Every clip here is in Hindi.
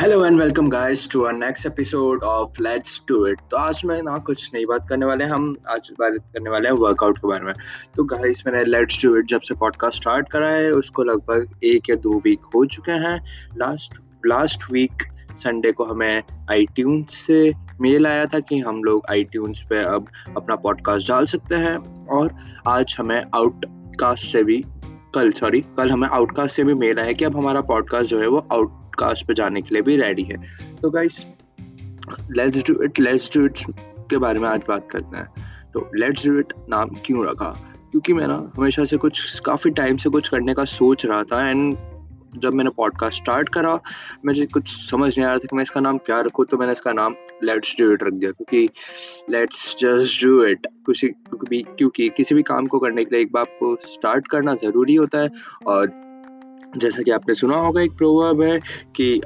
Hello and welcome guys to our next episode of let's do it तो आज मैं ना कुछ नई बात करने वाले हैं। हम आज बात करने वाले हैं वर्कआउट के बारे में। तो गाइस मैंने लेट्स डू इट जब से पॉडकास्ट स्टार्ट करा है, उसको लगभग एक या दो वीक हो चुके हैं। लास्ट लास्ट वीक संडे को हमें आई से मेल आया था कि हम लोग आई पे अब अपना पॉडकास्ट डाल सकते हैं। और आज हमें आउटकास्ट से भी, कल सॉरी कल हमें आउटकास्ट से भी मेल आया कि अब हमारा पॉडकास्ट जो है वो आउट पॉडकास्ट पे जाने के लिए भी रेडी है। तो guys let's do it let's do it के बारे में आज बात करते हैं। तो लेट्स डू इट नाम क्यों रखा? क्योंकि मैं ना हमेशा से कुछ, काफ़ी टाइम से कुछ करने का सोच रहा था एंड जब मैंने पॉडकास्ट स्टार्ट करा, मुझे कुछ समझ नहीं आ रहा था कि मैं इसका नाम क्या रखूँ तो मैंने इसका नाम लेट्स डू इट रख दिया। क्योंकि लेट्स जस्ट डू इट कुछ क्योंकि क्योंकि किसी भी काम को करने के लिए एक बार आपको स्टार्ट करना ज़रूरी होता है और जैसा कि आपने सुना होगा, एक प्रोवर्ब है कि,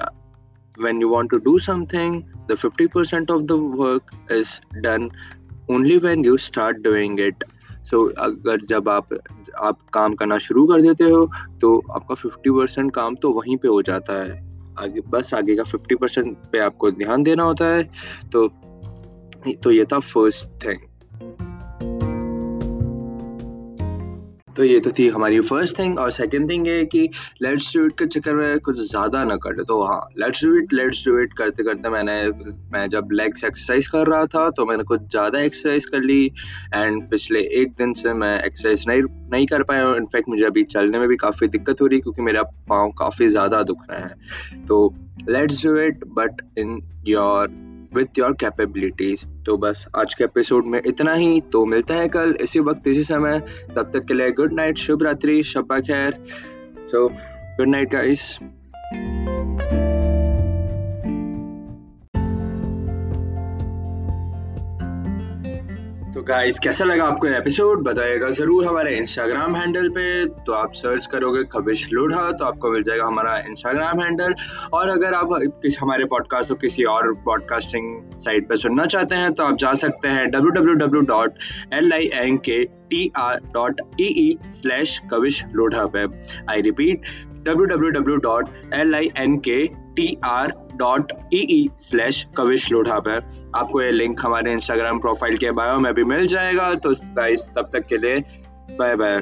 when you want to do something, the 50% of the work is done only when you start doing it. So, अगर जब आप आप काम करना शुरू कर देते हो तो आपका 50% काम तो वहीं पे हो जाता है। आगे, बस आगे का 50% पे आपको ध्यान देना होता है। तो तो ये था फ़र्स्ट थिंग तो ये तो थी हमारी फ़र्स्ट थिंग और सेकंड थिंग है कि लेट्स डू इट के चक्कर में कुछ ज़्यादा ना कर तो हाँ let's do it let's do it करते करते मैंने, मैं जब लेग्स एक्सरसाइज कर रहा था तो मैंने कुछ ज़्यादा एक्सरसाइज कर ली एंड पिछले एक दिन से मैं एक्सरसाइज नहीं नहीं कर पाया इनफैक्ट मुझे अभी चलने में भी काफ़ी दिक्कत हो रही क्योंकि मेरा पाँव काफ़ी ज़्यादा दुख रहे हैं। तो let's do it but in your with your capabilities तो बस आज के एपिसोड में इतना ही। तो मिलता है कल इसी वक्त, इसी समय। तब तक के लिए गुड नाइट शुभ रात्रि शब्बा खैर। So good night guys guys कैसा लगा आपको एपिसोड बताइएगा ज़रूर हमारे इंस्टाग्राम हैंडल पे। तो आप सर्च करोगे खबिश लोढ़ा तो आपको मिल जाएगा हमारा इंस्टाग्राम हैंडल और अगर आप किस, हमारे पॉडकास्ट को किसी और पॉडकास्टिंग साइट पे सुनना चाहते हैं तो आप जा सकते हैं W W W dot L I N K T R dot E E slash Kavish Lodha पे। I repeat W W W dot L I N K T R dot E E slash Kavish Lodha पर आपको ये लिंक हमारे इंस्टाग्राम प्रोफ़ाइल के बायो में भी मिल जाएगा। तो गाइस तब तक के लिए बाय बाय